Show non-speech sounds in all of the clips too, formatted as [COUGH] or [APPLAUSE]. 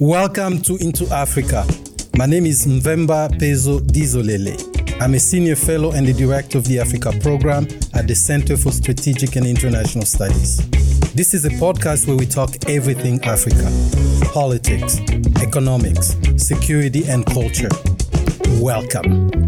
Welcome to Into Africa. My name is Mvemba Pezo Dizolele. I'm a senior fellow and the director of the Africa program at the Center for Strategic and International Studies. This is a podcast where we talk everything Africa politics, economics, security, and culture. Welcome.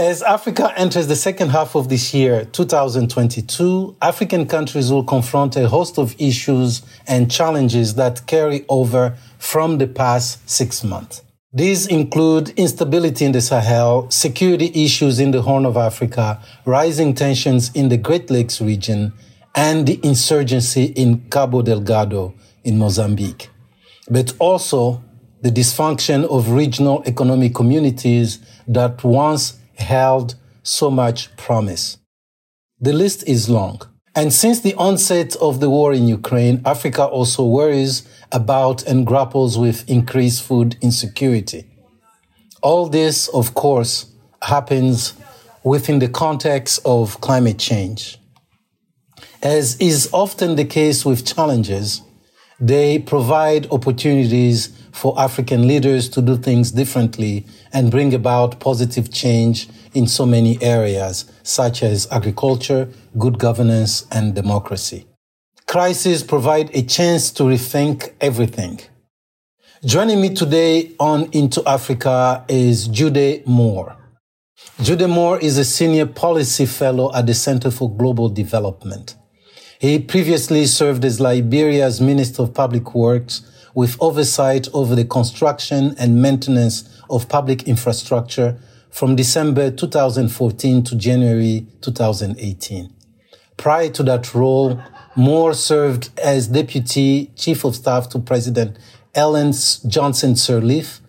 As Africa enters the second half of this year, 2022, African countries will confront a host of issues and challenges that carry over from the past six months. These include instability in the Sahel, security issues in the Horn of Africa, rising tensions in the Great Lakes region, and the insurgency in Cabo Delgado in Mozambique. But also the dysfunction of regional economic communities that once held so much promise. The list is long. And since the onset of the war in Ukraine, Africa also worries about and grapples with increased food insecurity. All this, of course, happens within the context of climate change. As is often the case with challenges, they provide opportunities for African leaders to do things differently and bring about positive change in so many areas, such as agriculture, good governance, and democracy. Crises provide a chance to rethink everything. Joining me today on Into Africa is Gyude Moore. Gyude Moore is a senior policy fellow at the Center for Global Development. He previously served as Liberia's Minister of Public Works with oversight over the construction and maintenance of public infrastructure from December 2014 to January 2018. Prior to that role, Moore served as Deputy Chief of Staff to President Ellen Johnson Sirleaf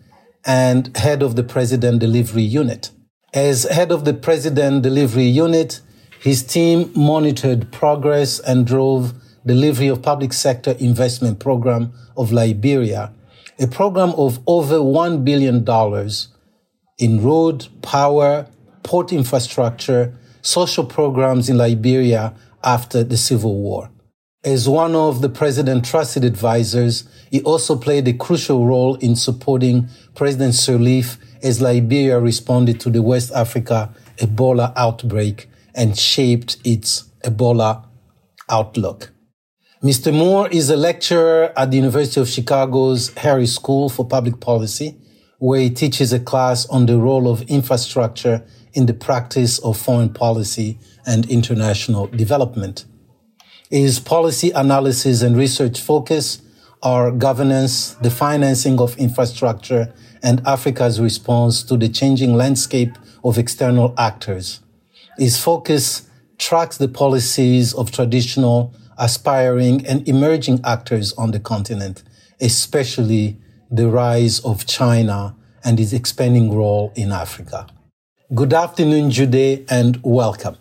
and head of the President Delivery Unit. As head of the President Delivery Unit, his team monitored progress and drove delivery of public sector investment program of Liberia, a program of over $1 billion in road, power, port infrastructure, social programs in Liberia after the Civil War. As one of the president's trusted advisors, he also played a crucial role in supporting President Sirleaf as Liberia responded to the West Africa Ebola outbreak and shaped its Ebola outlook. Mr. Moore is a lecturer at the University of Chicago's Harris School for Public Policy, where he teaches a class on the role of infrastructure in the practice of foreign policy and international development. His policy analysis and research focus are governance, the financing of infrastructure, and Africa's response to the changing landscape of external actors. His focus tracks the policies of traditional aspiring and emerging actors on the continent, especially the rise of China and its expanding role in Africa. Good afternoon, Gyude, and welcome.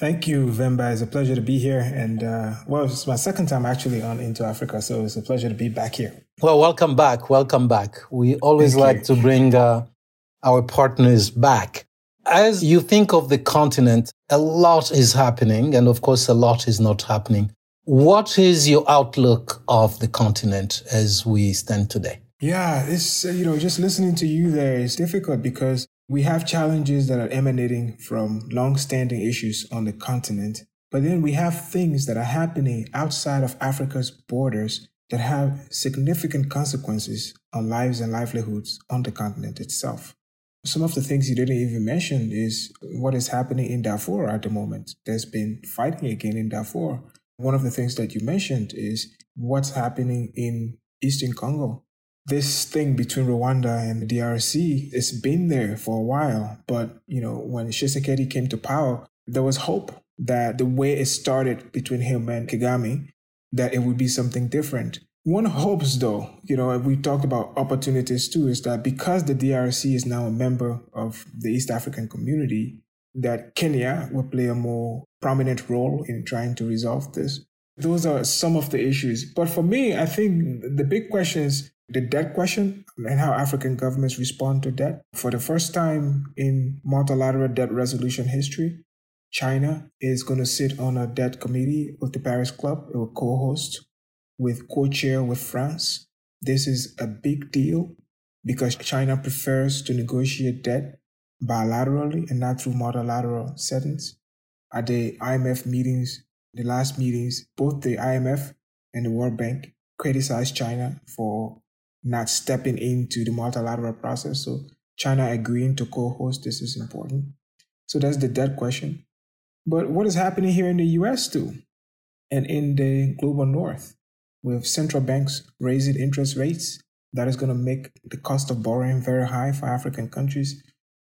Thank you, Mvemba. It's a pleasure to be here. And, uh, well, it's my second time actually on Into Africa, so it's a pleasure to be back here. Well, welcome back. Welcome back. We always Thank like you. to bring uh, our partners back. As you think of the continent, a lot is happening, and of course, a lot is not happening. What is your outlook of the continent as we stand today? Yeah, it's, uh, you know, just listening to you there is difficult because we have challenges that are emanating from long-standing issues on the continent. But then we have things that are happening outside of Africa's borders that have significant consequences on lives and livelihoods on the continent itself. Some of the things you didn't even mention is what is happening in Darfur at the moment. There's been fighting again in Darfur. One of the things that you mentioned is what's happening in Eastern Congo. This thing between Rwanda and DRC, it's been there for a while. But, you know, when Tshisekedi came to power, there was hope that the way it started between him and Kagame, that it would be something different. One hopes, though, you know, we talked about opportunities too, is that because the DRC is now a member of the East African community, that Kenya will play a more prominent role in trying to resolve this. Those are some of the issues. But for me, I think the big question is the debt question and how African governments respond to debt. For the first time in multilateral debt resolution history, China is going to sit on a debt committee with the Paris Club. It will co host. with co chair with France. This is a big deal because China prefers to negotiate debt bilaterally and not through multilateral settings. At the IMF meetings, the last meetings, both the IMF and the World Bank criticized China for not stepping into the multilateral process. So China agreeing to co-host this is important. So that's the debt question. But what is happening here in the US too? And in the global north, with central banks raising interest rates, that is going to make the cost of borrowing very high for African countries.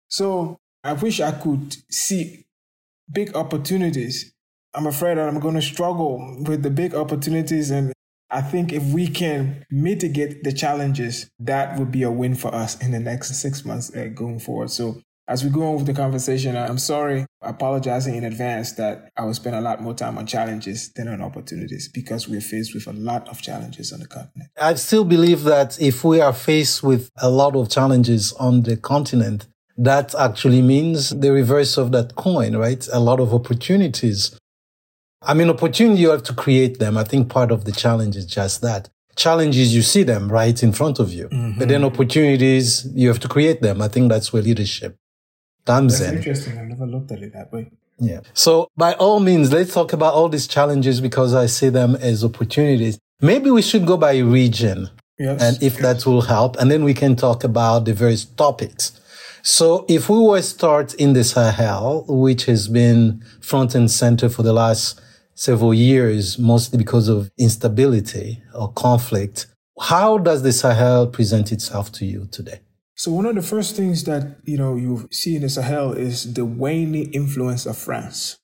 So I wish I could see big opportunities. I'm afraid that I'm going to struggle with the big opportunities. And I think if we can mitigate the challenges, that would be a win for us in the next six months uh, going forward. So as we go on with the conversation, I'm sorry, apologizing in advance that I will spend a lot more time on challenges than on opportunities because we're faced with a lot of challenges on the continent. I still believe that if we are faced with a lot of challenges on the continent, that actually means the reverse of that coin, right? A lot of opportunities. I mean, opportunity, you have to create them. I think part of the challenge is just that. Challenges, you see them right in front of you. Mm-hmm. But then opportunities, you have to create them. I think that's where leadership comes in. that's interesting. I've never looked at it that way. Yeah. So by all means, let's talk about all these challenges because I see them as opportunities. Maybe we should go by region. Yes. And if yes. that will help, and then we can talk about the various topics. So if we were to start in the Sahel, which has been front and center for the last several years, mostly because of instability or conflict, how does the Sahel present itself to you today? So one of the first things that you know you see in the Sahel is the waning influence of France.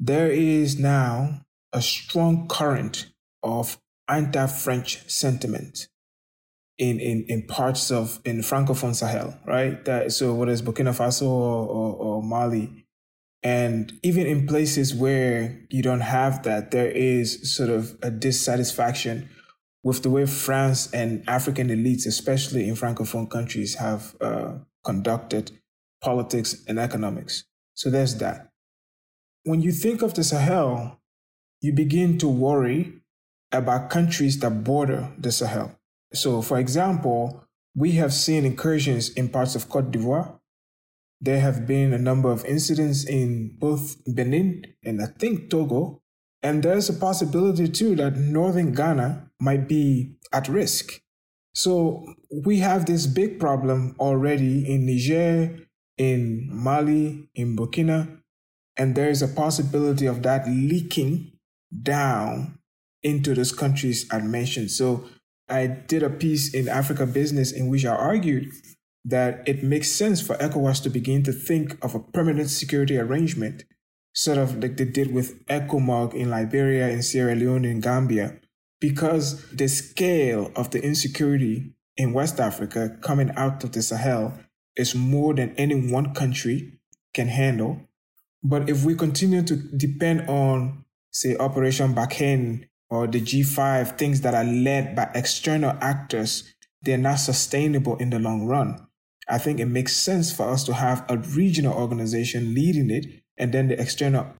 There is now a strong current of anti-French sentiment in, in, in parts of in Francophone Sahel, right? That so whether it's Burkina Faso or, or, or Mali, and even in places where you don't have that, there is sort of a dissatisfaction with the way France and African elites, especially in Francophone countries, have uh, conducted politics and economics. So there's that. When you think of the Sahel, you begin to worry about countries that border the Sahel. So, for example, we have seen incursions in parts of Cote d'Ivoire. There have been a number of incidents in both Benin and I think Togo and there's a possibility too that northern Ghana might be at risk. So we have this big problem already in Niger, in Mali, in Burkina, and there is a possibility of that leaking down into those countries I mentioned. So I did a piece in Africa Business in which I argued that it makes sense for ECOWAS to begin to think of a permanent security arrangement sort of like they did with ECOMOG in Liberia, in Sierra Leone, in Gambia, because the scale of the insecurity in West Africa coming out of the Sahel is more than any one country can handle. But if we continue to depend on, say, Operation Barkhane or the G5, things that are led by external actors, they're not sustainable in the long run. I think it makes sense for us to have a regional organization leading it and then the external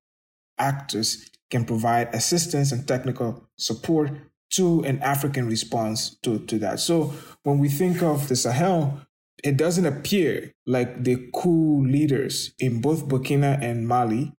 actors can provide assistance and technical support to an African response to, to that. So when we think of the Sahel, it doesn't appear like the coup leaders in both Burkina and Mali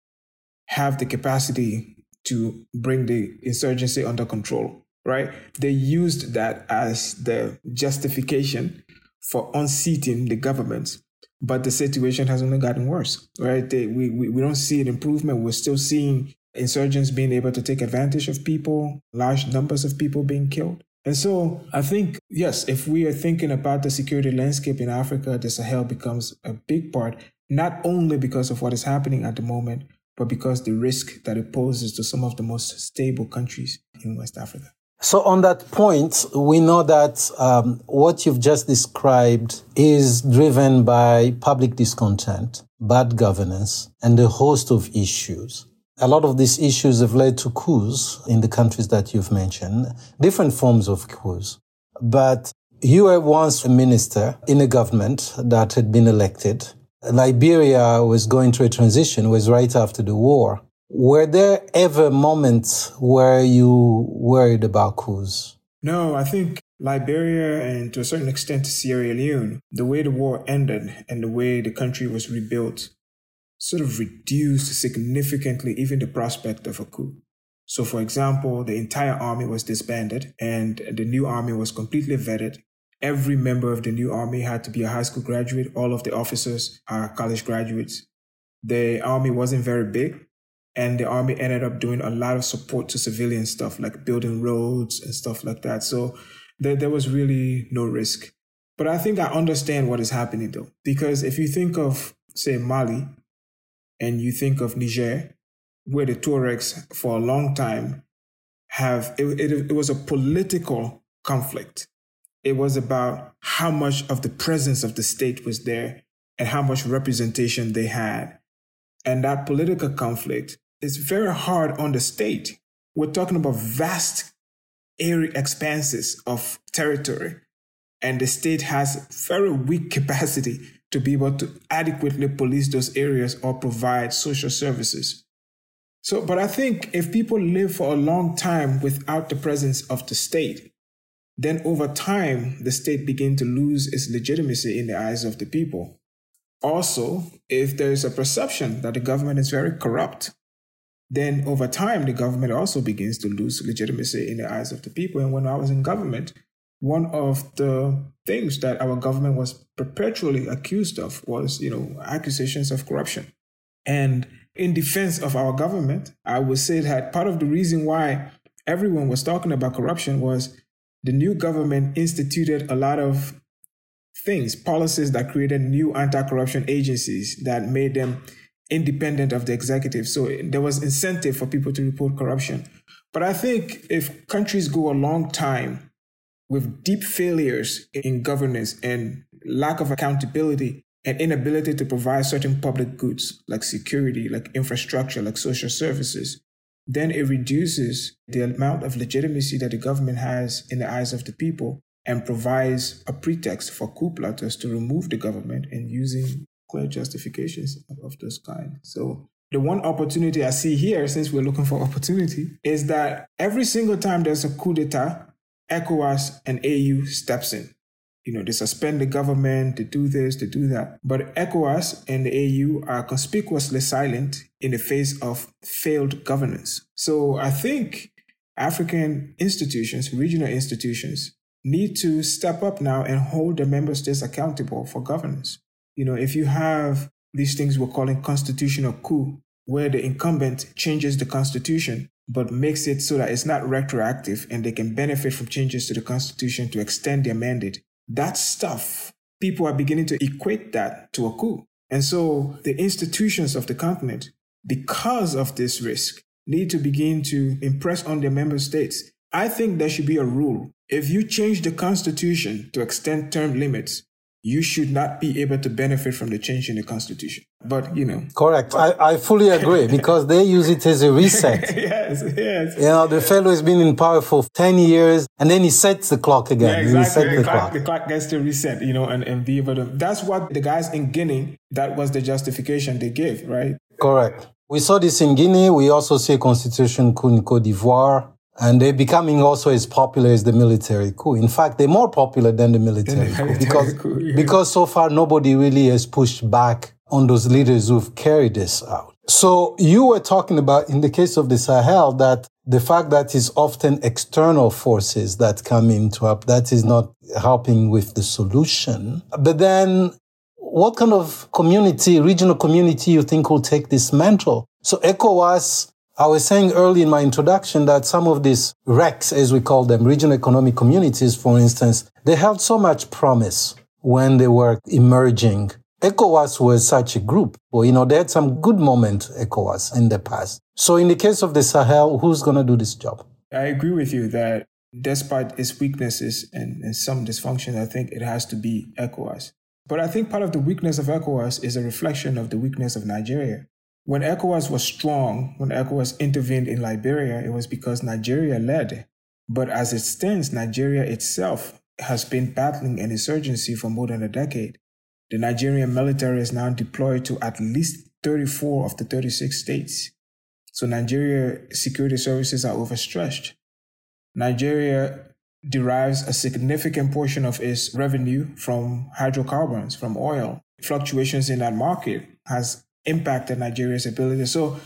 have the capacity to bring the insurgency under control, right? They used that as the justification for unseating the government but the situation has only gotten worse, right? They, we, we, we don't see an improvement. We're still seeing insurgents being able to take advantage of people, large numbers of people being killed. And so I think, yes, if we are thinking about the security landscape in Africa, the Sahel becomes a big part, not only because of what is happening at the moment, but because the risk that it poses to some of the most stable countries in West Africa. So on that point, we know that um, what you've just described is driven by public discontent, bad governance, and a host of issues. A lot of these issues have led to coups in the countries that you've mentioned, different forms of coups. But you were once a minister in a government that had been elected. Liberia was going through a transition, was right after the war. Were there ever moments where you worried about coups? No, I think Liberia and to a certain extent Sierra Leone, the way the war ended and the way the country was rebuilt sort of reduced significantly even the prospect of a coup. So, for example, the entire army was disbanded and the new army was completely vetted. Every member of the new army had to be a high school graduate. All of the officers are college graduates. The army wasn't very big, and the army ended up doing a lot of support to civilian stuff like building roads and stuff like that. So, there, there was really no risk. But I think I understand what is happening though, because if you think of, say, Mali and you think of Niger, where the Tuaregs for a long time have it, it, it was a political conflict. It was about how much of the presence of the state was there and how much representation they had. And that political conflict is very hard on the state. We're talking about vast area expanses of territory, and the state has very weak [LAUGHS] capacity to be able to adequately police those areas or provide social services. So, but I think if people live for a long time without the presence of the state, then over time, the state begin to lose its legitimacy in the eyes of the people. Also, if there is a perception that the government is very corrupt, then over time, the government also begins to lose legitimacy in the eyes of the people. And when I was in government, one of the things that our government was perpetually accused of was, you know, accusations of corruption. And in defense of our government, I would say that part of the reason why everyone was talking about corruption was the new government instituted a lot of things, policies that created new anti corruption agencies that made them independent of the executive. So there was incentive for people to report corruption. But I think if countries go a long time with deep failures in governance and lack of accountability, and inability to provide certain public goods like security, like infrastructure, like social services, then it reduces the amount of legitimacy that the government has in the eyes of the people and provides a pretext for coup plotters to remove the government and using clear justifications of this kind. So the one opportunity I see here, since we're looking for opportunity, is that every single time there's a coup d'etat, ECOWAS and AU steps in you know, they suspend the government, they do this, they do that. But ECOWAS and the AU are conspicuously silent in the face of failed governance. So I think African institutions, regional institutions, need to step up now and hold the member states accountable for governance. You know, if you have these things we're calling constitutional coup, where the incumbent changes the constitution, but makes it so that it's not retroactive and they can benefit from changes to the constitution to extend their mandate that stuff, people are beginning to equate that to a coup. And so the institutions of the continent, because of this risk, need to begin to impress on their member states. I think there should be a rule. If you change the constitution to extend term limits, you should not be able to benefit from the change in the constitution. But, you know. Correct. I, I fully agree [LAUGHS] because they use it as a reset. [LAUGHS] yes, yes. You know, the fellow has been in power for 10 years and then he sets the clock again. Yeah, exactly. The, the, clock, the, clock, gets to reset, you know, and, and be able to. That's what the guys in Guinea, that was the justification they gave, right? Correct. We saw this in Guinea. We also see a constitution coup in Cote d'Ivoire. And they're becoming also as popular as the military coup. In fact, they're more popular than the military, the military coup because, coup, yeah. because so far nobody really has pushed back on those leaders who've carried this out. So you were talking about in the case of the Sahel that the fact that it's often external forces that come into up, that is not helping with the solution. But then what kind of community, regional community you think will take this mantle? So ECOWAS I was saying early in my introduction that some of these RECs, as we call them, regional economic communities, for instance, they held so much promise when they were emerging. ECOWAS was such a group. Well, you know, they had some good moments, ECOWAS, in the past. So in the case of the Sahel, who's going to do this job? I agree with you that despite its weaknesses and, and some dysfunction, I think it has to be ECOWAS. But I think part of the weakness of ECOWAS is a reflection of the weakness of Nigeria. When ECOWAS was strong, when ECOWAS intervened in Liberia, it was because Nigeria led. But as it stands, Nigeria itself has been battling an insurgency for more than a decade. The Nigerian military is now deployed to at least 34 of the 36 states. So Nigeria security services are overstretched. Nigeria derives a significant portion of its revenue from hydrocarbons, from oil. Fluctuations in that market has impacted Nigeria's ability. So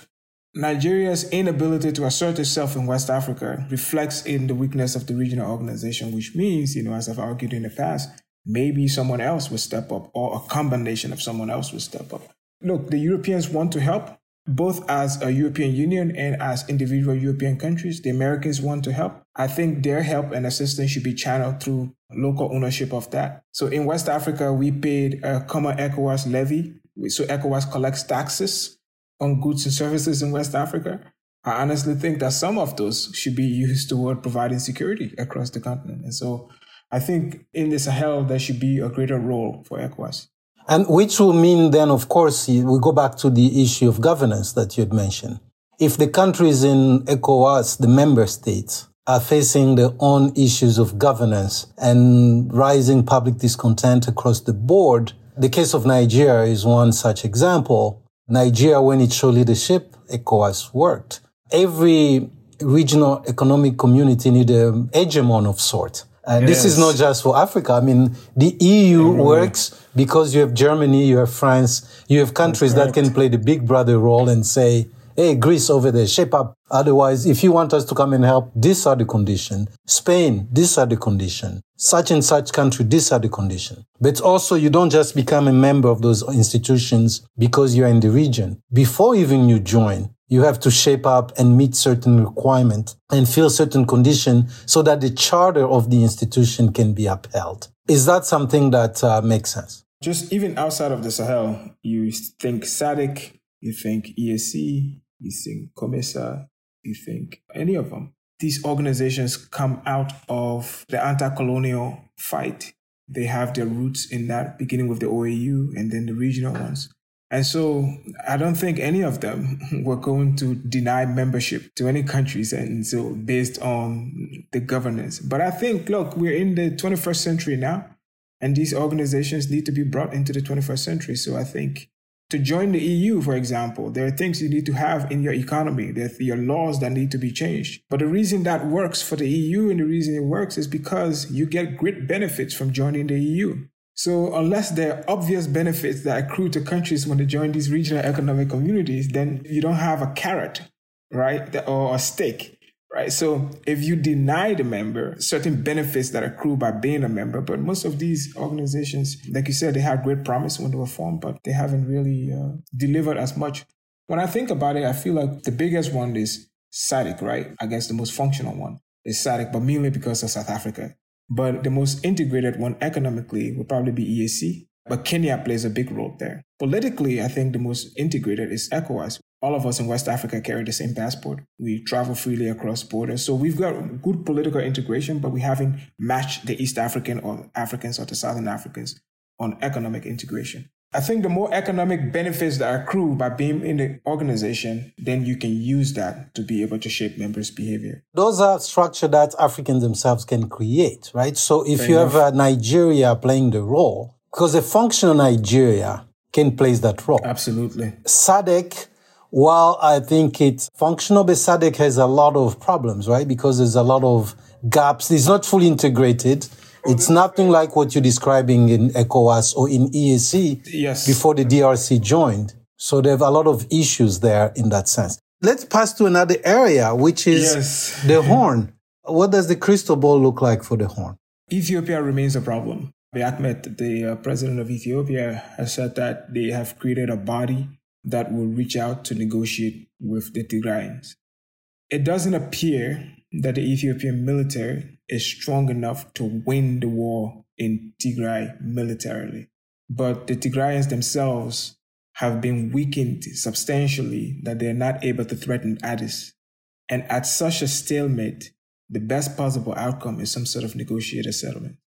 Nigeria's inability to assert itself in West Africa reflects in the weakness of the regional organization, which means, you know, as I've argued in the past, maybe someone else will step up or a combination of someone else will step up. Look, the Europeans want to help both as a European Union and as individual European countries. The Americans want to help. I think their help and assistance should be channeled through local ownership of that. So in West Africa, we paid a common ECOWAS levy. So ECOWAS collects taxes on goods and services in West Africa. I honestly think that some of those should be used toward providing security across the continent. And so I think in the Sahel, there should be a greater role for ECOWAS. And which will mean then, of course, we go back to the issue of governance that you had mentioned. If the countries in ECOWAS, the member states, are facing their own issues of governance and rising public discontent across the board, the case of Nigeria is one such example. Nigeria, when it showed leadership, ECOWAS worked. Every regional economic community need a hegemon of sort. And yes. this is not just for Africa. I mean, the EU works because you have Germany, you have France, you have countries that can play the big brother role and say, Hey, Greece over there, shape up. Otherwise, if you want us to come and help, these are the conditions. Spain, these are the conditions. Such and such country, these are the conditions. But also, you don't just become a member of those institutions because you're in the region. Before even you join, you have to shape up and meet certain requirements and fill certain conditions so that the charter of the institution can be upheld. Is that something that uh, makes sense? Just even outside of the Sahel, you think SADC, you think EAC, you think COMESA, you think any of them. These organizations come out of the anti colonial fight. They have their roots in that, beginning with the OAU and then the regional ones. And so I don't think any of them [LAUGHS] were going to deny membership to any countries and so based on the governance. But I think, look, we're in the 21st century now, and these organizations need to be brought into the 21st century. So I think to join the EU, for example, there are things you need to have in your economy. There are your laws that need to be changed. But the reason that works for the EU and the reason it works is because you get great benefits from joining the EU. So unless there are obvious benefits that accrue to countries when they join these regional economic communities, then you don't have a carrot, right? Or a stake, right? So if you deny the member certain benefits that accrue by being a member, but most of these organizations, like you said, they had great promise when they were formed, but they haven't really uh, delivered as much. When I think about it, I feel like the biggest one is SADC, right? I guess the most functional one is SADC, but mainly because of South Africa. But the most integrated one economically would probably be EAC. But Kenya plays a big role there. Politically, I think the most integrated is ECOWAS. All of us in West Africa carry the same passport. We travel freely across borders. So we've got good political integration, but we haven't matched the East African or Africans or the Southern Africans on economic integration. I think the more economic benefits that accrue by being in the organization, then you can use that to be able to shape members' behavior. Those are structures that Africans themselves can create, right? So if Fair you enough. have Nigeria playing the role, because a functional Nigeria can play that role. Absolutely. SADC, while I think it's functional, SADC has a lot of problems, right? Because there's a lot of gaps. It's not fully integrated. It's nothing like what you're describing in ECOWAS or in EAC yes. before the DRC joined. So there are a lot of issues there in that sense. Let's pass to another area, which is yes. the Horn. What does the crystal ball look like for the Horn? Ethiopia remains a problem. Abiy Ahmed, the uh, president of Ethiopia, has said that they have created a body that will reach out to negotiate with the Tigrayans. It doesn't appear that the Ethiopian military is strong enough to win the war in Tigray militarily. But the Tigrayans themselves have been weakened substantially that they're not able to threaten Addis. And at such a stalemate, the best possible outcome is some sort of negotiated settlement.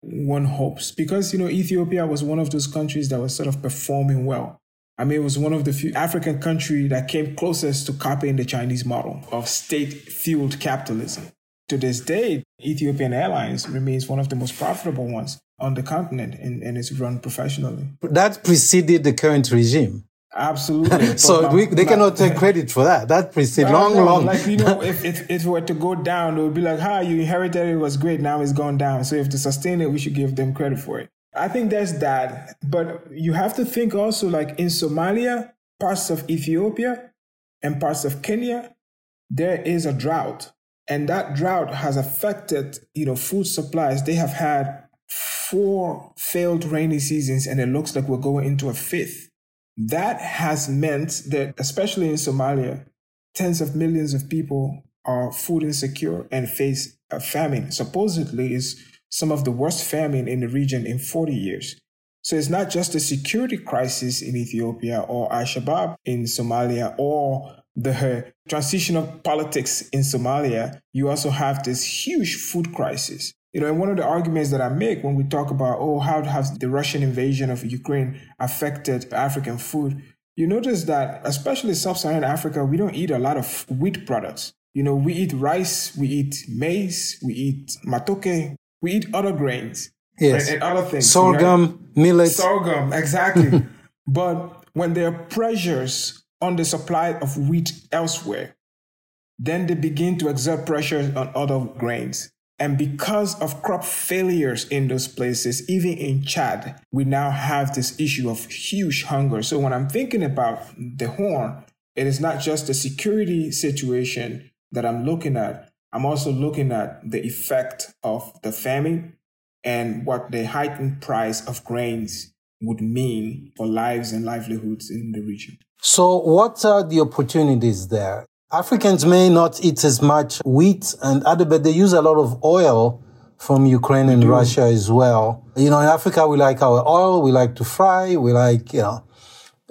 One hopes because, you know, Ethiopia was one of those countries that was sort of performing well. I mean, it was one of the few African countries that came closest to copying the Chinese model of state fueled capitalism. To this day, Ethiopian Airlines remains one of the most profitable ones on the continent and, and is run professionally. That preceded the current regime. Absolutely. [LAUGHS] so we, they cannot take credit for that. That preceded long, long. Like you know, if, if if it were to go down, it would be like, "Ha, you inherited it was great. Now it's gone down." So if to sustain it, we should give them credit for it. I think there's that, but you have to think also like in Somalia, parts of Ethiopia, and parts of Kenya, there is a drought, and that drought has affected you know food supplies. They have had four failed rainy seasons, and it looks like we're going into a fifth. That has meant that, especially in Somalia, tens of millions of people are food insecure and face a famine. Supposedly, is some of the worst famine in the region in 40 years. So it's not just a security crisis in Ethiopia or Al Shabaab in Somalia or the transitional politics in Somalia. You also have this huge food crisis. You know, and one of the arguments that I make when we talk about, oh, how has the Russian invasion of Ukraine affected African food? You notice that, especially sub Saharan Africa, we don't eat a lot of wheat products. You know, we eat rice, we eat maize, we eat matoke, we eat other grains. Yes. And, and other things. Sorghum, right? millet. Sorghum, exactly. [LAUGHS] but when there are pressures on the supply of wheat elsewhere, then they begin to exert pressure on other grains. And because of crop failures in those places, even in Chad, we now have this issue of huge hunger. So when I'm thinking about the horn, it is not just a security situation that I'm looking at. I'm also looking at the effect of the famine and what the heightened price of grains would mean for lives and livelihoods in the region. So, what are the opportunities there? Africans may not eat as much wheat and other, but they use a lot of oil from Ukraine and Russia as well. You know, in Africa, we like our oil, we like to fry, we like, you know,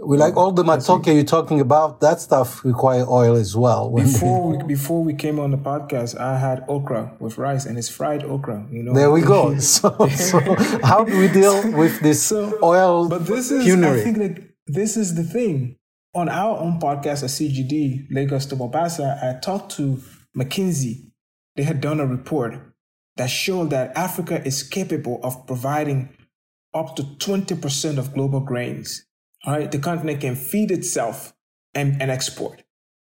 we like all the matoke you're talking about. That stuff require oil as well. [LAUGHS] Before we, before we came on the podcast, I had okra with rice, and it's fried okra. You know. There we go. [LAUGHS] so, so how do we deal with this so, oil? But this is? I think that this is the thing on our own podcast at CGD, Lagos to Mombasa, I talked to McKinsey. They had done a report that showed that Africa is capable of providing up to 20% of global grains. All right, the continent can feed itself and, and export.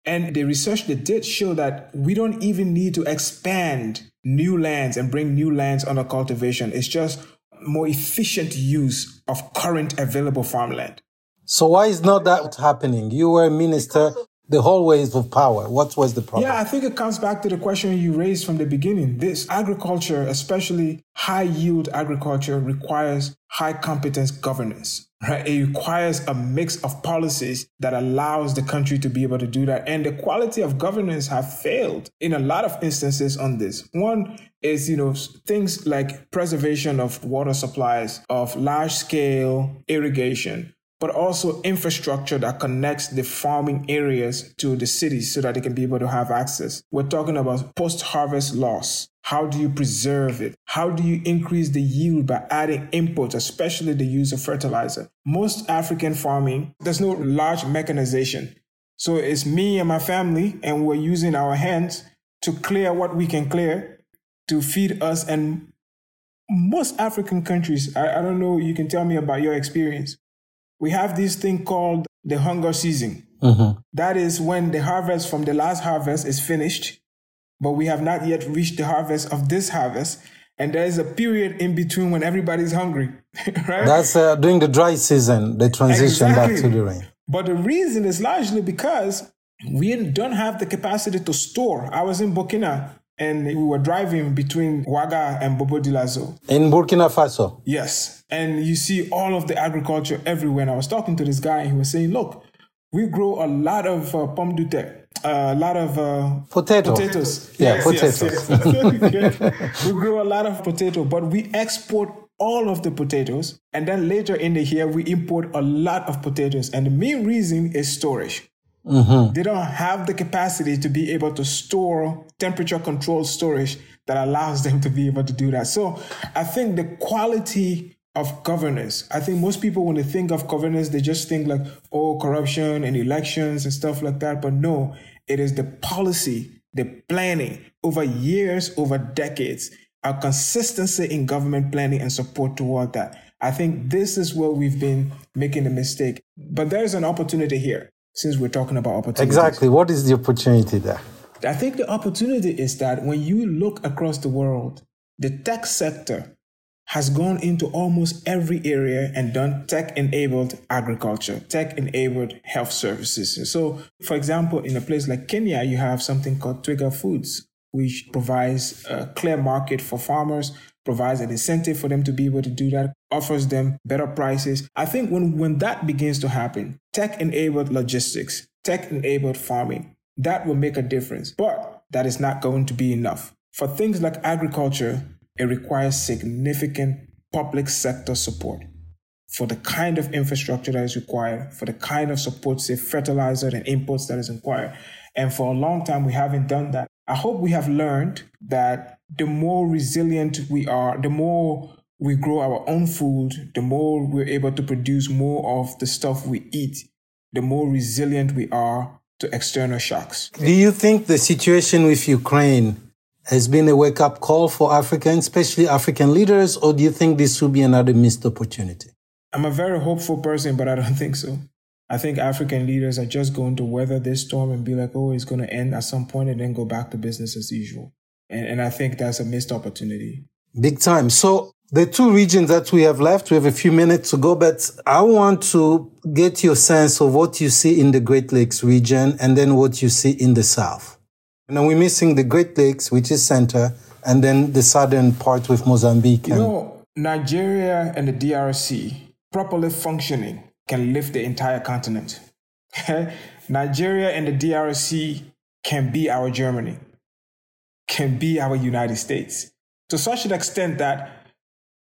And the research they did show that we don't even need to expand new lands and bring new lands under cultivation. It's just more efficient use of current available farmland. So why is not that happening? You were a minister the hallways of power. What was the problem? Yeah, I think it comes back to the question you raised from the beginning. This agriculture, especially high yield agriculture, requires high competence governance. Right? It requires a mix of policies that allows the country to be able to do that. And the quality of governance have failed in a lot of instances on this. One is, you know, things like preservation of water supplies, of large scale irrigation, but also infrastructure that connects the farming areas to the cities so that they can be able to have access. We're talking about post harvest loss. How do you preserve it? How do you increase the yield by adding inputs, especially the use of fertilizer? Most African farming, there's no large mechanization. So it's me and my family, and we're using our hands to clear what we can clear to feed us. And most African countries, I, I don't know, you can tell me about your experience we have this thing called the hunger season. Mm-hmm. That is when the harvest from the last harvest is finished, but we have not yet reached the harvest of this harvest. And there is a period in between when everybody's hungry, [LAUGHS] right? That's uh, during the dry season, the transition exactly. back to the rain. But the reason is largely because we don't have the capacity to store. I was in Burkina and we were driving between Ouaga and Bobo Dioulasso. In Burkina Faso? Yes. And you see all of the agriculture everywhere. And I was talking to this guy, and he was saying, look, we grow a lot of uh, pomme de terre. Uh, a lot of uh, Potato. potatoes. Yeah, yes, potatoes. Yes, yes. [LAUGHS] we grow a lot of potato, but we export all of the potatoes. And then later in the year, we import a lot of potatoes. And the main reason is storage. Mm-hmm. They don't have the capacity to be able to store temperature controlled storage that allows them to be able to do that. So I think the quality of governance, I think most people, when they think of governance, they just think like, oh, corruption and elections and stuff like that. But no, it is the policy, the planning over years, over decades, a consistency in government planning and support toward that. I think this is where we've been making a mistake. But there's an opportunity here since we're talking about opportunity. Exactly. What is the opportunity there? I think the opportunity is that when you look across the world, the tech sector has gone into almost every area and done tech enabled agriculture, tech enabled health services. So, for example, in a place like Kenya, you have something called Twiga Foods, which provides a clear market for farmers, provides an incentive for them to be able to do that, offers them better prices. I think when, when that begins to happen, tech enabled logistics, tech enabled farming, that will make a difference. But that is not going to be enough. For things like agriculture, it requires significant public sector support for the kind of infrastructure that is required, for the kind of support, say fertilizer and inputs that is required. And for a long time, we haven't done that. I hope we have learned that the more resilient we are, the more we grow our own food, the more we're able to produce more of the stuff we eat, the more resilient we are to external shocks. Do you think the situation with Ukraine has been a wake up call for Africans, especially African leaders, or do you think this will be another missed opportunity? I'm a very hopeful person, but I don't think so. I think African leaders are just going to weather this storm and be like, oh, it's going to end at some point and then go back to business as usual. And, and I think that's a missed opportunity. Big time. So the two regions that we have left, we have a few minutes to go, but I want to get your sense of what you see in the Great Lakes region and then what you see in the South. And we're missing the Great Lakes, which is center, and then the southern part with Mozambique. You know, Nigeria and the DRC properly functioning can lift the entire continent. [LAUGHS] Nigeria and the DRC can be our Germany, can be our United States, to such an extent that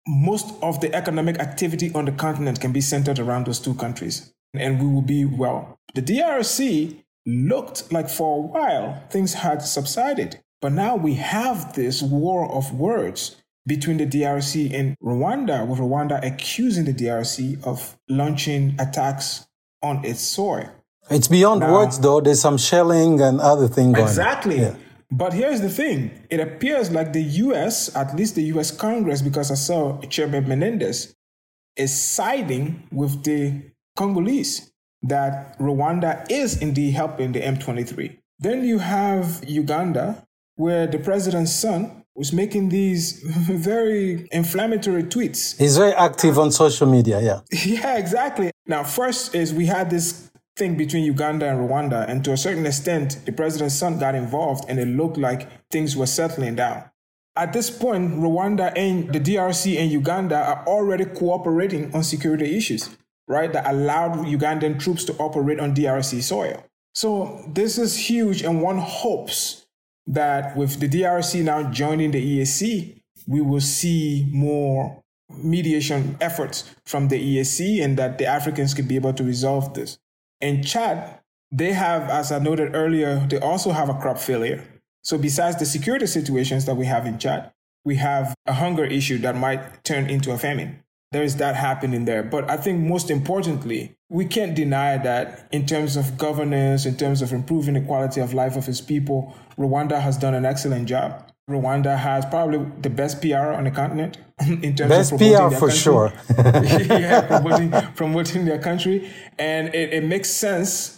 most of the economic activity on the continent can be centered around those two countries, and we will be well. The DRC looked like for a while things had subsided. But now we have this war of words between the DRC and Rwanda, with Rwanda accusing the DRC of launching attacks on its soil. It's beyond now, words, though. There's some shelling and other things going on. Exactly. Yeah. But here's the thing it appears like the US, at least the US Congress, because I saw Chairman Menendez, is siding with the Congolese that Rwanda is indeed helping the M23. Then you have Uganda, where the president's son was making these [LAUGHS] very inflammatory tweets. He's very active on social media, yeah. [LAUGHS] Yeah, exactly. Now, first is we had this thing between Uganda and Rwanda, and to a certain extent, the president's son got involved, and it looked like things were settling down. At this point, Rwanda and the DRC and Uganda are already cooperating on security issues right, that allowed Ugandan troops to operate on DRC soil. So this is huge, and one hopes that with the DRC now joining the EAC, we will see more mediation efforts from the EAC and that the Africans could be able to resolve this. In Chad, they have, as I noted earlier, they also have a crop failure. So besides the security situations that we have in Chad, we have a hunger issue that might turn into a famine there is that happening there. But I think most importantly, we can't deny that in terms of governance, in terms of improving the quality of life of its people, Rwanda has done an excellent job. Rwanda has probably the best PR on the continent [LAUGHS] in terms best of promoting PR their for country. sure. [LAUGHS] [LAUGHS] yeah, promoting, promoting their country, and it, it makes sense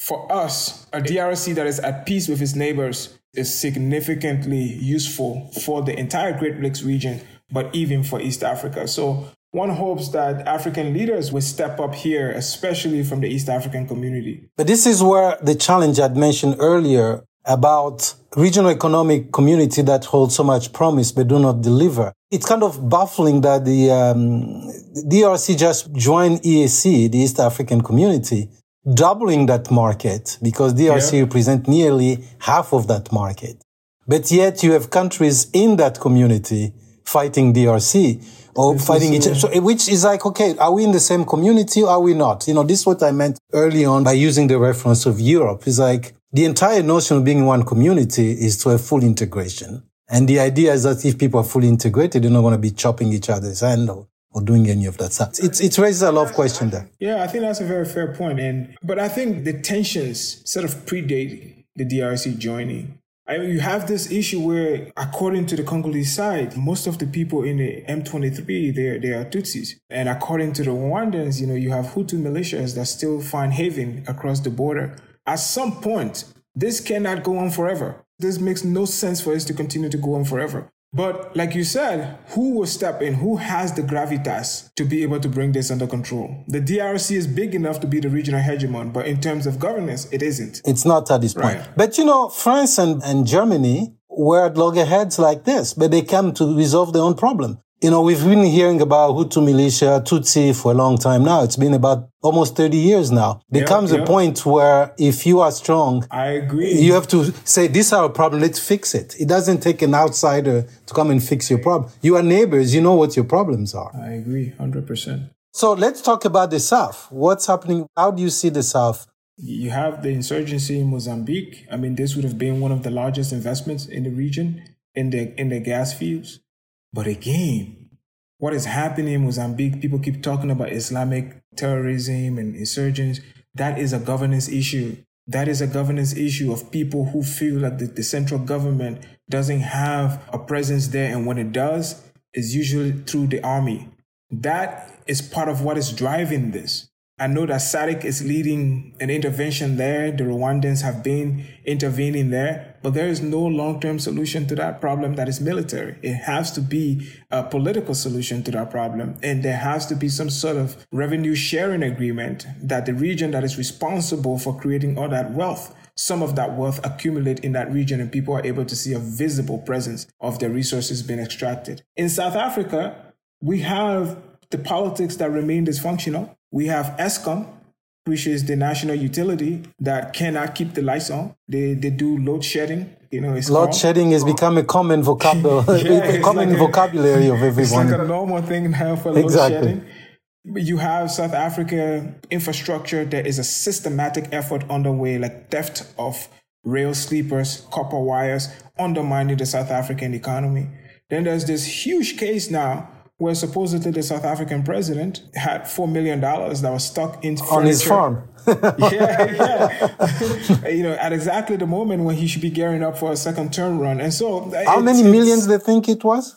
for us, a DRC that is at peace with its neighbors, is significantly useful for the entire Great Lakes region, but even for East Africa. So one hopes that African leaders will step up here, especially from the East African community. But this is where the challenge I'd mentioned earlier about regional economic community that holds so much promise but do not deliver. It's kind of baffling that the um, DRC just joined EAC, the East African community, doubling that market because DRC yeah. represent nearly half of that market. But yet you have countries in that community fighting DRC or this fighting each other. So, which is like, okay, are we in the same community or are we not? You know, this is what I meant early on by using the reference of Europe. It's like the entire notion of being in one community is to have full integration. And the idea is that if people are fully integrated, they're not going to be chopping each other's hand or, or doing any of that stuff. It's, it raises a lot of questions there. Yeah, I think that's a very fair point. And, but I think the tensions sort of predate the DRC joining I mean, you have this issue where, according to the Congolese side, most of the people in the M23 they they are Tutsis, and according to the Rwandans, you know, you have Hutu militias that still find haven across the border. At some point, this cannot go on forever. This makes no sense for us to continue to go on forever. But like you said, who will step in? Who has the gravitas to be able to bring this under control? The DRC is big enough to be the regional hegemon, but in terms of governance, it isn't. It's not at this point. Right. But you know, France and, and Germany were at loggerheads like this, but they came to resolve their own problem. You know, we've been hearing about Hutu militia, Tutsi for a long time now. It's been about almost 30 years now. There comes a point where if you are strong, I agree. You have to say, this is our problem. Let's fix it. It doesn't take an outsider to come and fix your problem. You are neighbors. You know what your problems are. I agree 100%. So let's talk about the South. What's happening? How do you see the South? You have the insurgency in Mozambique. I mean, this would have been one of the largest investments in the region in the in the gas fields. But again, what is happening in Mozambique, people keep talking about Islamic terrorism and insurgents. That is a governance issue. That is a governance issue of people who feel like the, the central government doesn't have a presence there. And when it does, it's usually through the army. That is part of what is driving this. I know that SADC is leading an intervention there. The Rwandans have been intervening there, but there is no long-term solution to that problem that is military. It has to be a political solution to that problem. And there has to be some sort of revenue sharing agreement that the region that is responsible for creating all that wealth some of that wealth accumulate in that region and people are able to see a visible presence of their resources being extracted. In South Africa, we have the politics that remain dysfunctional. We have Eskom, which is the national utility that cannot keep the lights on. They they do load shedding. You know, it's load called. shedding has become a common vocabulary, [LAUGHS] yeah, [LAUGHS] common like vocabulary of everyone. It's like a normal thing now for load [LAUGHS] exactly. shedding. You have South Africa infrastructure. There is a systematic effort underway, like theft of rail sleepers, copper wires, undermining the South African economy. Then there's this huge case now where supposedly the South African president had four million dollars that was stuck in on his farm. [LAUGHS] yeah, yeah. [LAUGHS] you know, at exactly the moment when he should be gearing up for a second term run, and so uh, how many millions they think it was?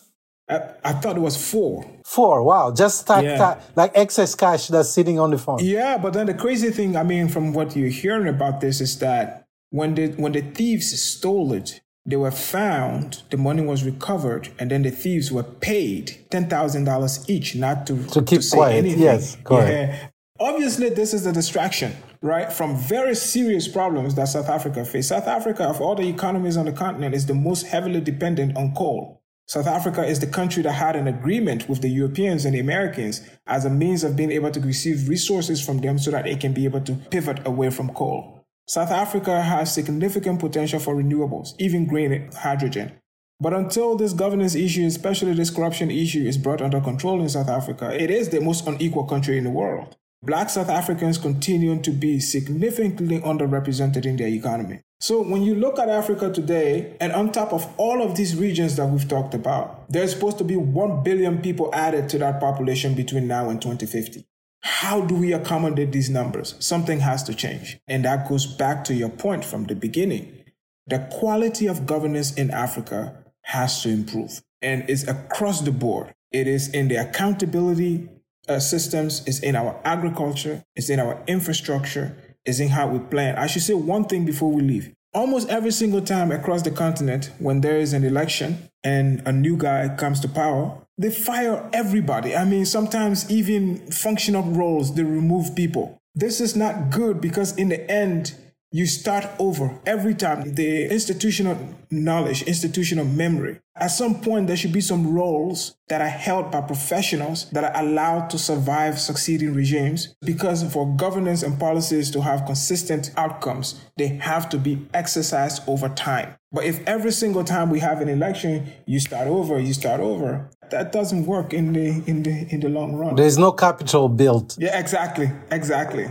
I, I, thought it was four. Four. Wow, just yeah. like excess cash that's sitting on the farm. Yeah, but then the crazy thing, I mean, from what you're hearing about this, is that when the when the thieves stole it, they were found, the money was recovered, and then the thieves were paid $10,000 each not to, to keep to quiet. Anything. Yes, correct. Yeah. Obviously, this is a distraction, right, from very serious problems that South Africa face. South Africa, of all the economies on the continent, is the most heavily dependent on coal. South Africa is the country that had an agreement with the Europeans and the Americans as a means of being able to receive resources from them so that it can be able to pivot away from coal. South Africa has significant potential for renewables, even green hydrogen. But until this governance issue, especially this corruption issue, is brought under control in South Africa, it is the most unequal country in the world. Black South Africans continue to be significantly underrepresented in their economy. So when you look at Africa today, and on top of all of these regions that we've talked about, there's supposed to be 1 billion people added to that population between now and 2050. How do we accommodate these numbers? Something has to change. And that goes back to your point from the beginning. The quality of governance in Africa has to improve. And it's across the board. It is in the accountability uh, systems, it's in our agriculture, it's in our infrastructure, it's in how we plan. I should say one thing before we leave. Almost every single time across the continent, when there is an election and a new guy comes to power, they fire everybody. I mean, sometimes even functional roles, they remove people. This is not good because in the end, you start over every time. The institutional knowledge, institutional memory. At some point, there should be some roles that are held by professionals that are allowed to survive succeeding regimes because for governance and policies to have consistent outcomes, they have to be exercised over time. But if every single time we have an election, you start over, you start over, that doesn't work in the in the in the long run. There's no capital built. Yeah, exactly. Exactly.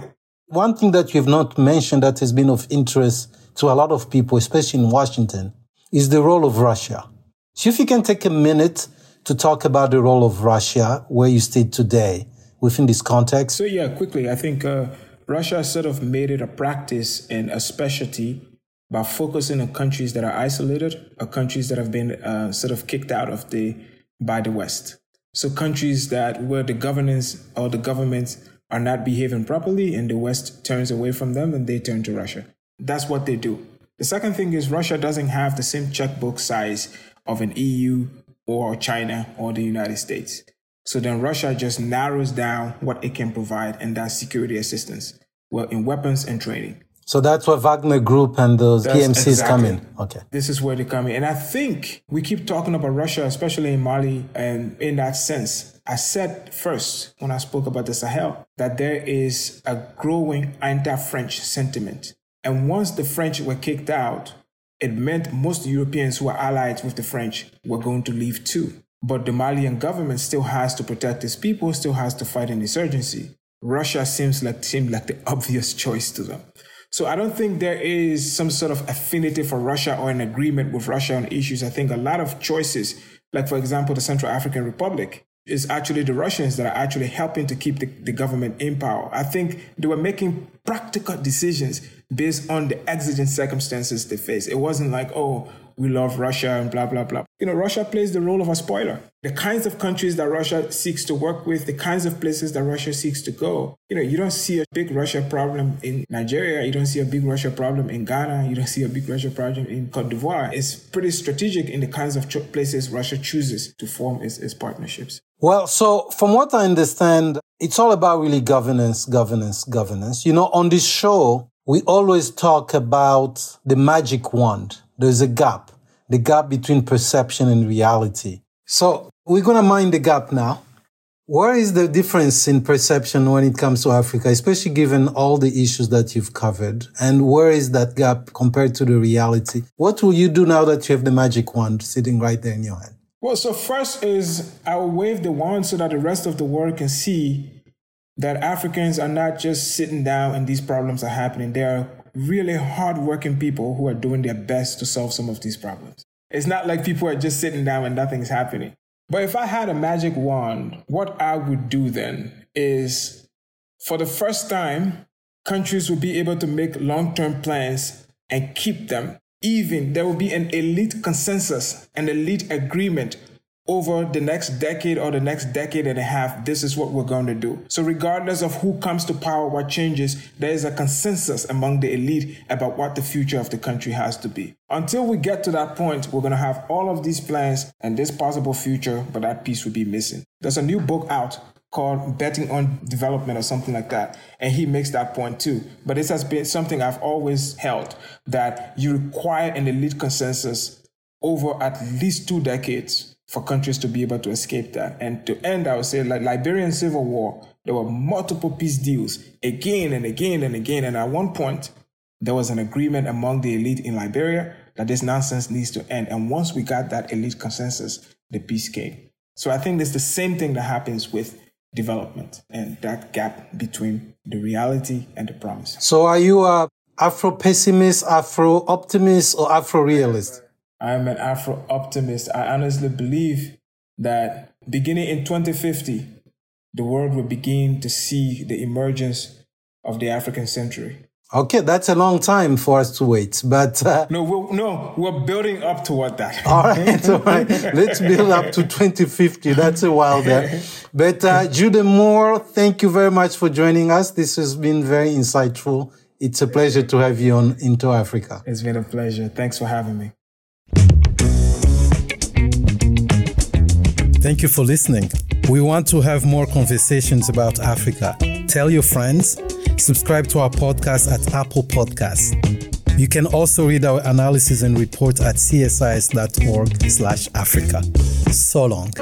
One thing that you've not mentioned that has been of interest to a lot of people, especially in Washington, is the role of Russia. So if you can take a minute to talk about the role of Russia, where you stand today within this context. So yeah, quickly, I think uh, Russia sort of made it a practice and a specialty by focusing on countries that are isolated or countries that have been uh, sort of kicked out of the by the West. So countries that where the governance or the governments are not behaving properly and the West turns away from them and they turn to Russia. That's what they do. The second thing is Russia doesn't have the same checkbook size of an EU or China or the United States. So then Russia just narrows down what it can provide, and that's security assistance, well, in weapons and training. So that's where Wagner Group and those that's PMCs exactly. come in. Okay. This is where they come in. And I think we keep talking about Russia, especially in Mali, and in that sense. I said first when I spoke about the Sahel that there is a growing anti French sentiment. And once the French were kicked out, it meant most Europeans who are allied with the French were going to leave too. But the Malian government still has to protect its people, still has to fight an insurgency. Russia seems like seemed like the [LAUGHS] obvious choice to them. So I don't think there is some sort of affinity for Russia or an agreement with Russia on issues. I think a lot of choices, like for example, the Central African Republic, is actually the Russians that are actually helping to keep the, the government in power. I think they were making practical decisions based on the exigent circumstances they face. It wasn't like, oh, we love Russia and blah, blah, blah. You know, Russia plays the role of a spoiler. The kinds of countries that Russia seeks to work with, the kinds of places that Russia seeks to go. You know, you don't see a big Russia problem in Nigeria. You don't see a big Russia problem in Ghana. You don't see a big Russia problem in Cote d'Ivoire. It's pretty strategic in the kinds of places Russia chooses to form its, its partnerships. Well, so from what I understand, it's all about really governance, governance, governance. You know, on this show, we always talk about the magic wand. There's a gap, the gap between perception and reality. So we're going to mind the gap now. Where is the difference in perception when it comes to Africa, especially given all the issues that you've covered? And where is that gap compared to the reality? What will you do now that you have the magic wand sitting right there in your hand? Well, so first is I will wave the wand so that the rest of the world can see that Africans are not just sitting down and these problems are happening. They are really hardworking people who are doing their best to solve some of these problems. It's not like people are just sitting down and nothing's happening. But if I had a magic wand, what I would do then is for the first time, countries will be able to make long term plans and keep them. Even there will be an elite consensus, an elite agreement over the next decade or the next decade and a half, this is what we're going to do. So, regardless of who comes to power, what changes, there is a consensus among the elite about what the future of the country has to be. Until we get to that point, we're going to have all of these plans and this possible future, but that piece will be missing. There's a new book out called Betting on Development or something like that. And he makes that point too. But this has been something I've always held that you require an elite consensus over at least two decades for countries to be able to escape that. And to end, I would say, like Liberian Civil War, there were multiple peace deals again and again and again. And at one point, there was an agreement among the elite in Liberia that this nonsense needs to end. And once we got that elite consensus, the peace came. So I think it's the same thing that happens with development and that gap between the reality and the promise. So are you a Afro pessimist, Afro optimist, or Afro realist? I'm an Afro optimist. I honestly believe that beginning in 2050, the world will begin to see the emergence of the African century. Okay, that's a long time for us to wait, but uh, no, we're, no, we're building up toward that. [LAUGHS] all right, all right. Let's build up to 2050. That's a while there. But uh, Gyude Moore, thank you very much for joining us. This has been very insightful. It's a pleasure to have you on Into Africa. It's been a pleasure. Thanks for having me. Thank you for listening. We want to have more conversations about Africa. Tell your friends, subscribe to our podcast at Apple Podcasts. You can also read our analysis and report at csis.org/africa. So long.